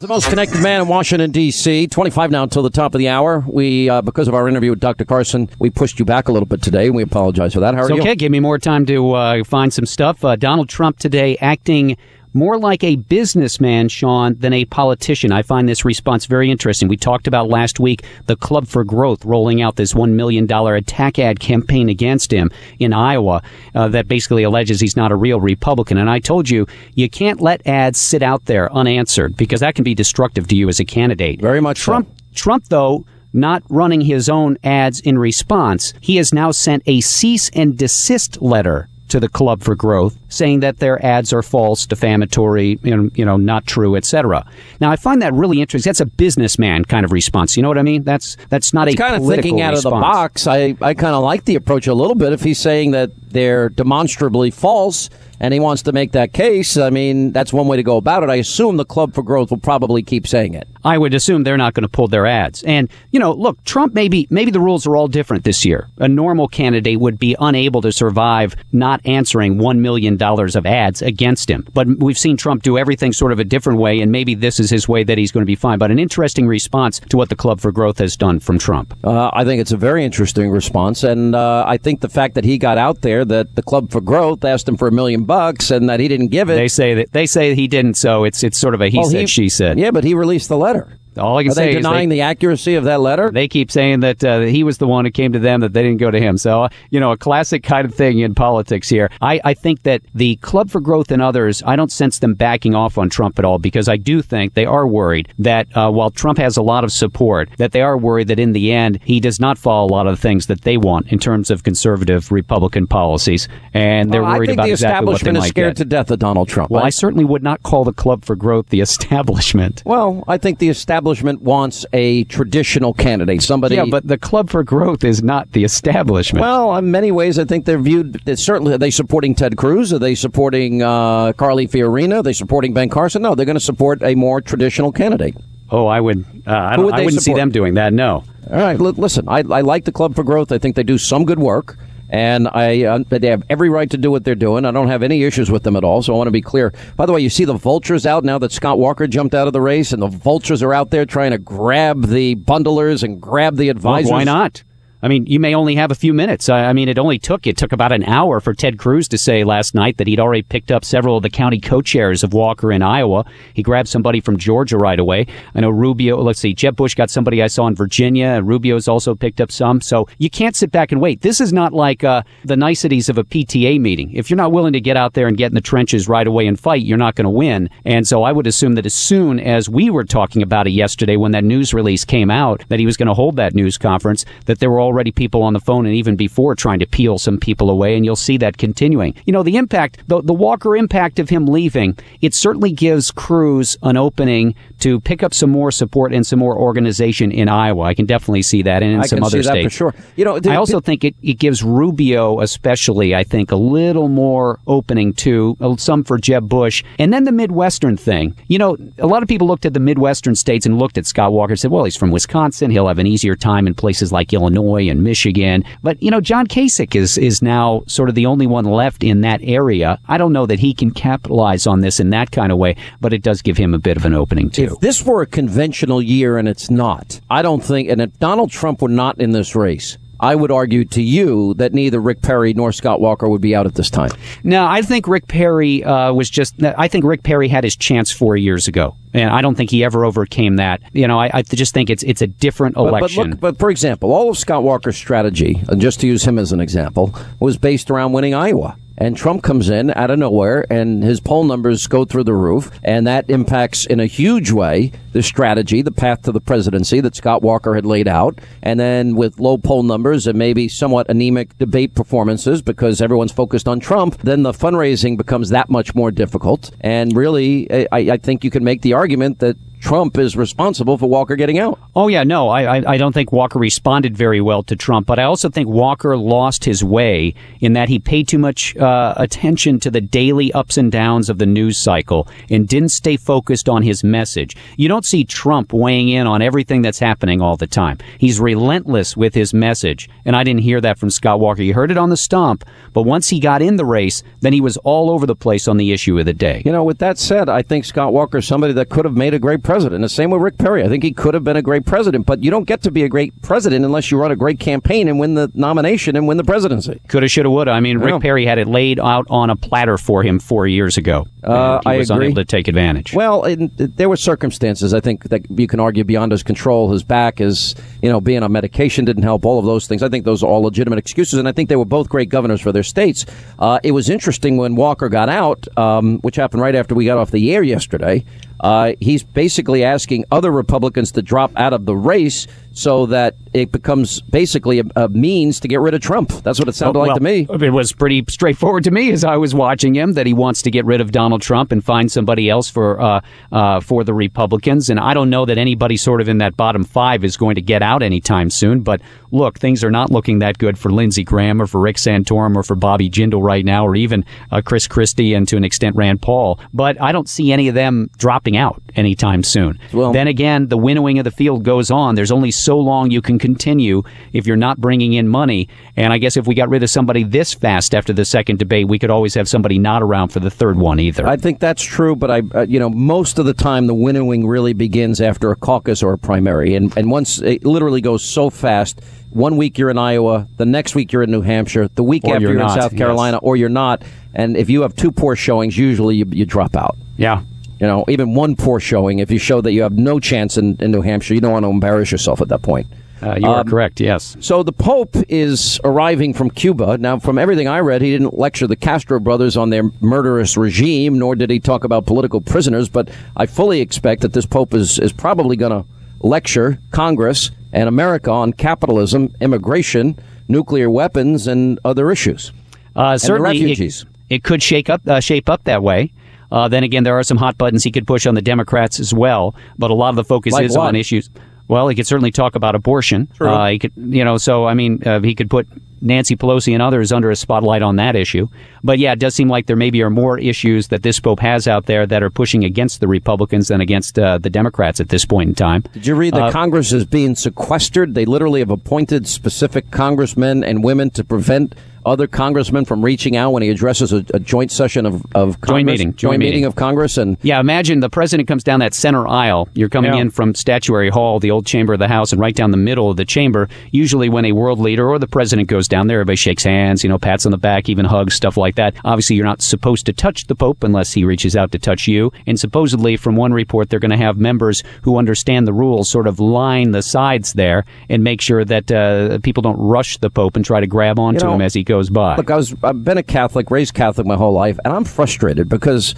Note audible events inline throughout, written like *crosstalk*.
The most connected man in Washington D.C. 25 now until the top of the hour. We, uh, because of our interview with Dr. Carson, we pushed you back a little bit today, and we apologize for that. How are it's you? okay. Give me more time to uh, find some stuff. Uh, Donald Trump today acting more like a businessman, Sean, than a politician. I find this response very interesting. We talked about last week the Club for Growth rolling out this $1 million attack ad campaign against him in Iowa uh, that basically alleges he's not a real Republican. And I told you, you can't let ads sit out there unanswered because that can be destructive to you as a candidate. Very much Trump, so. Trump, though, not running his own ads in response, he has now sent a cease and desist letter to the Club for Growth, saying that their ads are false, defamatory, you know, you know not true, etc. Now, I find that really interesting. That's a businessman kind of response. You know what I mean? That's that's not it's a kind of thinking out response. of the box. I, I kind of like the approach a little bit. If he's saying that they're demonstrably false and he wants to make that case, I mean, that's one way to go about it. I assume the Club for Growth will probably keep saying it. I would assume they're not going to pull their ads. And you know, look, Trump maybe maybe the rules are all different this year. A normal candidate would be unable to survive not answering one million dollars of ads against him. But we've seen Trump do everything sort of a different way, and maybe this is his way that he's going to be fine. But an interesting response to what the Club for Growth has done from Trump. Uh, I think it's a very interesting response, and uh, I think the fact that he got out there that the Club for Growth asked him for a million bucks and that he didn't give it. They say that they say he didn't, so it's it's sort of a he Well, said she said. Yeah, but he released the letter. All I can Are say they denying they, the accuracy of that letter? They keep saying that uh, he was the one who came to them, that they didn't go to him. So, uh, you know, a classic kind of thing in politics here. I, I think that the Club for Growth and others, I don't sense them backing off on Trump at all because I do think they are worried that uh, while Trump has a lot of support, that they are worried that in the end he does not follow a lot of the things that they want in terms of conservative Republican policies, and they're Well, worried about the exactly what they establishment is might scared get. to death of Donald Trump. well, I- I certainly would not call the Club for Growth the *laughs* establishment. well, I think the establishment wants a traditional candidate, somebody. Yeah, but the Club for Growth is not the establishment. Well, in many ways, I think they're viewed. Certainly, are they supporting Ted Cruz? Are they supporting uh, Carly Fiorina? Are they supporting Ben Carson? No, they're going to support a more traditional candidate. Oh, I would. Uh, I, would I wouldn't see them doing that. No. All right, li- listen, I, I like the Club for Growth. I think they do some good work, and I uh, they have every right to do what they're doing. I don't have any issues with them at all. So I want to be clear. By the way, you see the vultures out now that Scott Walker jumped out of the race, and the vultures are out there trying to grab the bundlers and grab the Well, advisors. why not? I mean, you may only have a few minutes. I, I mean, it only took it took about an hour for Ted Cruz to say last night that he'd already picked up several of the county co-chairs of Walker in Iowa. He grabbed somebody from Georgia right away. I know Rubio. Let's see, Jeb Bush got somebody I saw in Virginia. Rubio's also picked up some. So you can't sit back and wait. This is not like uh, the niceties of a PTA meeting. If you're not willing to get out there and get in the trenches right away and fight, you're not going to win. And so I would assume that as soon as we were talking about it yesterday, when that news release came out that he was going to hold that news conference, that there were already people on the phone and even before trying to peel some people away. And you'll see that continuing. You know, the impact, the, the Walker impact of him leaving, it certainly gives Cruz an opening to pick up some more support and some more organization in Iowa. I can definitely see that and in I some can other see that states. for sure. You know, the- I also think it, it gives Rubio, especially, I think, a little more opening to uh, some for Jeb Bush. And then the Midwestern thing. You know, a lot of people looked at the Midwestern states and looked at Scott Walker and said, well, he's from Wisconsin. He'll have an easier time in places like Illinois and Michigan. But, you know, John Kasich is, is now sort of the only one left in that area. I don't know that he can capitalize on this in that kind of way, but it does give him a bit of an opening, too. If this were a conventional year and it's not, I don't think, and if Donald Trump were not in this race, I would argue to you that neither Rick Perry nor Scott Walker would be out at this time. No, I think Rick Perry uh, was just. I think Rick Perry had his chance four years ago, and I don't think he ever overcame that. You know, I, I just think it's it's a different But, but election. look, but for example, all of Scott Walker's strategy, and just to use him as an example, was based around winning Iowa. And Trump comes in out of nowhere, and his poll numbers go through the roof, and that impacts in a huge way the strategy, the path to the presidency that Scott Walker had laid out. And then with low poll numbers and maybe somewhat anemic debate performances because everyone's focused on Trump, then the fundraising becomes that much more difficult. And really, I, I think you can make the argument that Trump is responsible for Walker getting out. Oh yeah, no, I, I I don't think Walker responded very well to Trump, but I also think Walker lost his way in that he paid too much uh, attention to the daily ups and downs of the news cycle and didn't stay focused on his message. You don't see Trump weighing in on everything that's happening all the time. He's relentless with his message, and I didn't hear that from Scott Walker. You heard it on the stump, but once he got in the race, then he was all over the place on the issue of the day. You know, with that said, I think Scott Walker is somebody that could have made a great president. President. The same with Rick Perry. I think he could have been a great president, but you don't get to be a great president unless you run a great campaign and win the nomination and win the presidency. Coulda, shoulda, woulda. I mean, Rick Perry had it laid out on a platter for him four years ago. Uh, he I was agree. unable to take advantage. Well, in, there were circumstances I think that you can argue beyond his control. His back is, you know, being on medication didn't help. All of those things. I think those are all legitimate excuses, and I think they were both great governors for their states. Uh, it was interesting when Walker got out, um, which happened right after we got off the air yesterday. Uh, he's basically asking other Republicans to drop out of the race so that it becomes basically a, a means to get rid of Trump. That's what it sounded like well, to me. It was pretty straightforward to me as I was watching him that he wants to get rid of Donald Trump and find somebody else for uh, uh, for the Republicans. And I don't know that anybody sort of in that bottom five is going to get out anytime soon. But look, things are not looking that good for Lindsey Graham or for Rick Santorum or for Bobby Jindal right now, or even uh, Chris Christie and to an extent Rand Paul. But I don't see any of them dropping out anytime soon. Well- then again, the winnowing of the field goes on. There's only so long you can continue if you're not bringing in money. And I guess if we got rid of somebody this fast after the second debate, we could always have somebody not around for the third one either. I think that's true, but I, uh, you know, most of the time the winnowing really begins after a caucus or a primary, and and once it literally goes so fast. One week you're in Iowa, the next week you're in New Hampshire, the week Or after you're you're, not, in South yes. Carolina, or you're not. And if you have two poor showings, usually you, you drop out. yeah. You know, even one poor showing, if you show that you have no chance in, in New Hampshire, you don't want to embarrass yourself at that point. Uh, you are Um, correct, yes. So the Pope is arriving from Cuba. Now, from everything I read, he didn't lecture the Castro brothers on their murderous regime, nor did he talk about political prisoners. But I fully expect that this Pope is, is probably going to lecture Congress and America on capitalism, immigration, nuclear weapons, and other issues. Uh, certainly, it- refugees. It, could shake up, uh, shape up that way. Uh, then again, there are some hot buttons he could push on the Democrats as well. But a lot of the focus Like is what? on issues. Well, he could certainly talk about abortion. Uh, he could, you know, so I mean, uh, he could put Nancy Pelosi and others under a spotlight on that issue. But yeah, it does seem like there maybe are more issues that this pope has out there that are pushing against the Republicans than against uh, the Democrats at this point in time. Did you read that Uh, Congress is being sequestered? They literally have appointed specific congressmen and women to prevent other congressmen from reaching out when he addresses a, a joint session of, of Congress, meeting, joint meeting meeting. of Congress, and Yeah, imagine the president comes down that center aisle. You're coming Yeah. in from Statuary Hall, the old chamber of the House, and right down the middle of the chamber. Usually, when a world leader or the president goes down there, everybody shakes hands, you know, pats on the back, even hugs, stuff like that. Obviously, you're not supposed to touch the Pope unless he reaches out to touch you. And supposedly, from one report, they're going to have members who understand the rules sort of line the sides there and make sure that uh, people don't rush the Pope and try to grab onto know, him as he goes by. Look, I was I've been a Catholic, raised Catholic my whole life, and I'm frustrated because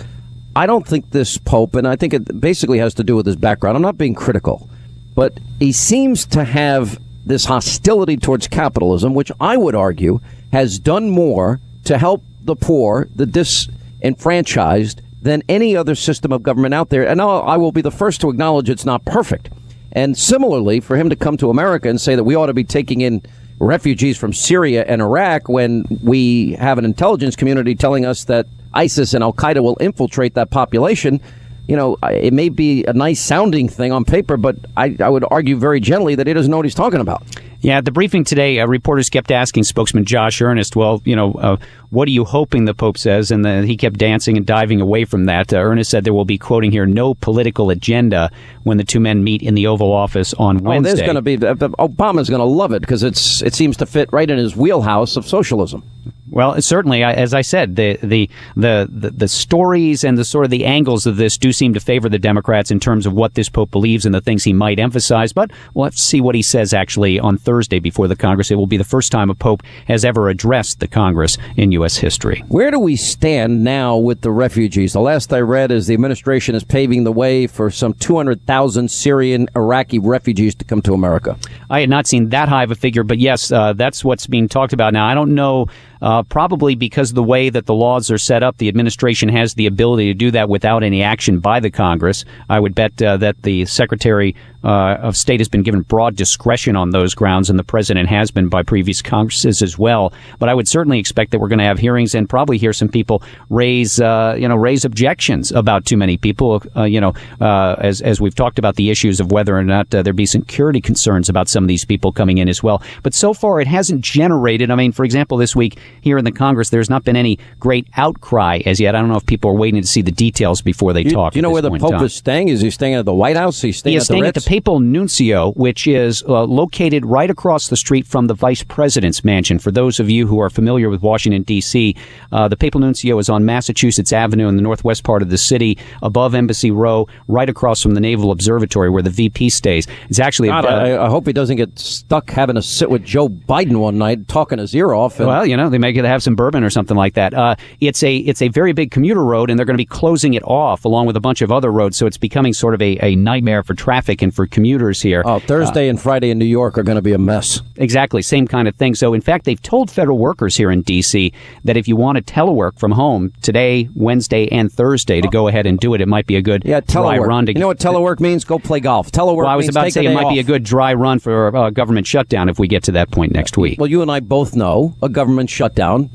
I don't think this Pope, and I think it basically has to do with his background. I'm not being critical, but he seems to have this hostility towards capitalism, which I would argue has done more to help the poor, the disenfranchised, than any other system of government out there. And I will be the first to acknowledge it's not perfect. And similarly, for him to come to America and say that we ought to be taking in refugees from Syria and Iraq when we have an intelligence community telling us that ISIS and Al Qaeda will infiltrate that population. You know, it may be a nice sounding thing on paper, but I, I would argue very gently that he doesn't know what he's talking about. Yeah, at the briefing today, uh, reporters kept asking spokesman Josh Earnest, well, you know, uh, what are you hoping the Pope says? And the, he kept dancing and diving away from that. Uh, Earnest said there will be, quoting here, no political agenda when the two men meet in the Oval Office on Oh, Wednesday. there's going to be Obama's going to love it because it's it seems to fit right in his wheelhouse of socialism. Well, certainly, as I said, the, the the the the stories and the sort of the angles of this do seem to favor the Democrats in terms of what this pope believes and the things he might emphasize. But we'll have to see what he says actually on Thursday before the Congress. It will be the first time a pope has ever addressed the Congress in U.S. history. Where do we stand now with the refugees? The last I read is the administration is paving the way for some 200,000 Syrian Iraqi refugees to come to America. I had not seen that high of a figure, but yes, uh, that's what's being talked about now. I don't know, uh, probably because the way that the laws are set up, the administration has the ability to do that without any action by the Congress. I would bet uh, that the Secretary uh, of State has been given broad discretion on those grounds, and the President has been by previous Congresses as well. But I would certainly expect that we're going to have hearings and probably hear some people raise, uh, you know, raise objections about too many people. Uh, you know, uh, as as we've talked about the issues of whether or not there be security concerns about some of these people coming in as well. But so far, it hasn't generated. I mean, for example, this week here in the Congress, there's not been any great outcry as yet. I don't know if people are waiting to see the details before they you, talk. Do you know where the Pope is staying? Is he staying at the White House? He's staying he is at staying the at the Papal Nuncio, which is uh, located right across the street from the Vice President's mansion. For those of you who are familiar with Washington D.C., uh, the Papal Nuncio is on Massachusetts Avenue in the northwest part of the city, above Embassy Row, right across from the Naval Observatory, where the VP stays. It's actually. God, uh, I, I, hope he doesn't get stuck having to sit with Joe Biden one night, talking his ear off. And... well, you know, they may get to have some bourbon or something like that. Uh, it's a it's a very big commuter road, and they're going to be closing it off along with a bunch of other roads. So it's becoming sort of a, a nightmare for traffic and for commuters here. Oh, Thursday uh, and Friday in New York are going to be a mess. Exactly, same kind of thing. So, in fact, they've told federal workers here in D.C. that if you want to telework from home today, Wednesday, and Thursday to go ahead and do it, it might be a good yeah, telework. dry run. To you know what telework means? Go play golf. Telework. Well, I was about to say it might off. be a good dry run for a government shutdown if we get to that point next week. Well, you and I both know a government shutdown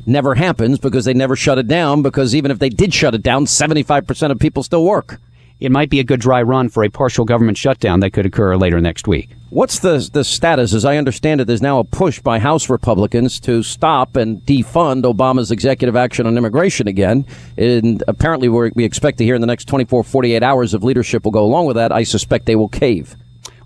never happens because they never shut it down. Because even if they did shut it down, seventy-five percent of people still work it might be a good dry run for a partial government shutdown that could occur later next week. What's the the status? As I understand it, there's now a push by House Republicans to stop and defund Obama's executive action on immigration again. And apparently, we expect to hear in the next 24, 48 hours if leadership will go along with that. I suspect they will cave.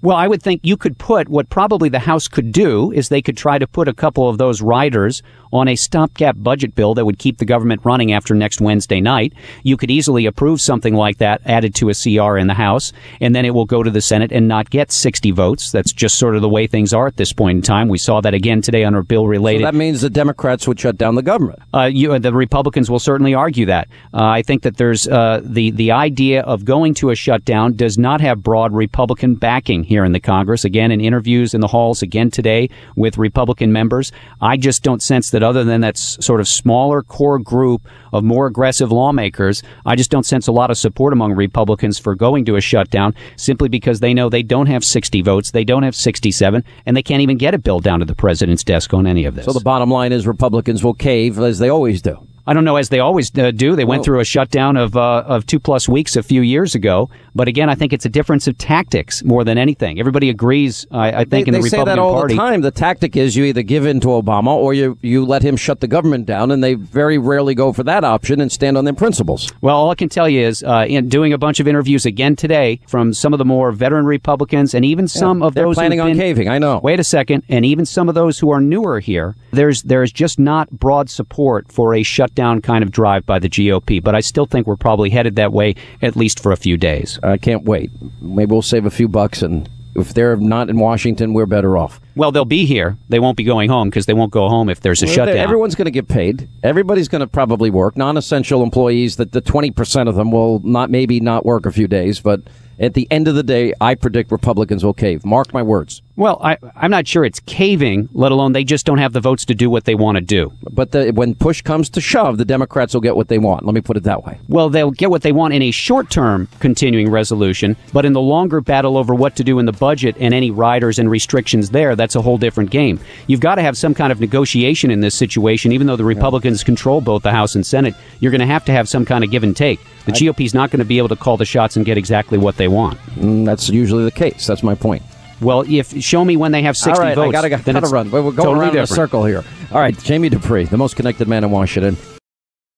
Well, I would think you could put what probably the House could do is they could try to put a couple of those riders on a stopgap budget bill that would keep the government running after next Wednesday night. You could easily approve something like that added to a CR in the House, and then it will go to the Senate and not get 60 votes. That's just sort of the way things are at this point in time. We saw that again today on a bill related. So that means the Democrats would shut down the government. Uh, you, the Republicans will certainly argue that. Uh, I think that there's uh, the the idea of going to a shutdown does not have broad Republican backing here in the Congress. Again, in interviews in the halls again today with Republican members, I just don't sense that other than that sort of smaller core group of more aggressive lawmakers, I just don't sense a lot of support among Republicans for going to a shutdown simply because they know they don't have 60 votes, they don't have 67, and they can't even get a bill down to the president's desk on any of this. So the bottom line is Republicans will cave as they always do. I don't know, as they always uh, do. They went through a shutdown of uh, of two plus weeks a few years ago. But again, I think it's a difference of tactics more than anything. Everybody agrees. I, I think they, in the they Republican say that all Party, the time. The tactic is you either give in to Obama or you you let him shut the government down, and they very rarely go for that option and stand on their principles. Well, all I can tell you is, uh, in doing a bunch of interviews again today from some of the more veteran Republicans and even some yeah, of they're those planning on been, caving. I know. Wait a second, and even some of those who are newer here, there's there's just not broad support for a shutdown kind of drive by the GOP, but I still think we're probably headed that way at least for a few days. I can't wait. Maybe we'll save a few bucks and if they're not in Washington, we're better off. Well, they'll be here. They won't be going home because they won't go home if there's a well, shutdown. Everyone's going to get paid. Everybody's going to probably work. Non-essential employees, that the twenty percent of them will not maybe not work a few days, but at the end of the day, I predict Republicans will cave. Mark my words. Well, I, am not sure it's caving, let alone they just don't have the votes to do what they want to do. But the, when push comes to shove, the Democrats will get what they want. Let me put it that way. Well, they'll get what they want in a short term continuing resolution, but in the longer battle over what to do in the budget and any riders and restrictions there, that's a whole different game. You've got to have some kind of negotiation in this situation, even though the Republicans yeah. control both the House and Senate. You're going to have to have some kind of give and take. The GOP is not going to be able to call the shots and get exactly what they want. Mm, that's usually the case. That's my point. Well, if show me when they have 60 All right, votes. I gotta, then gotta run. We're going totally around different. in a circle here. All right, Jamie Dupree, the most connected man in Washington.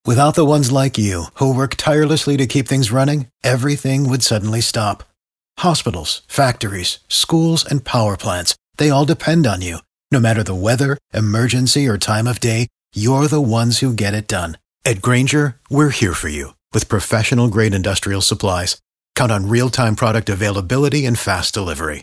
Without the ones like you, who work tirelessly to keep things running, everything would suddenly stop. Hospitals, factories, schools, and power plants, they all depend on you. No matter the weather, emergency, or time of day, you're the ones who get it done. At Grainger, we're here for you with professional grade industrial supplies. Count on real time product availability and fast delivery.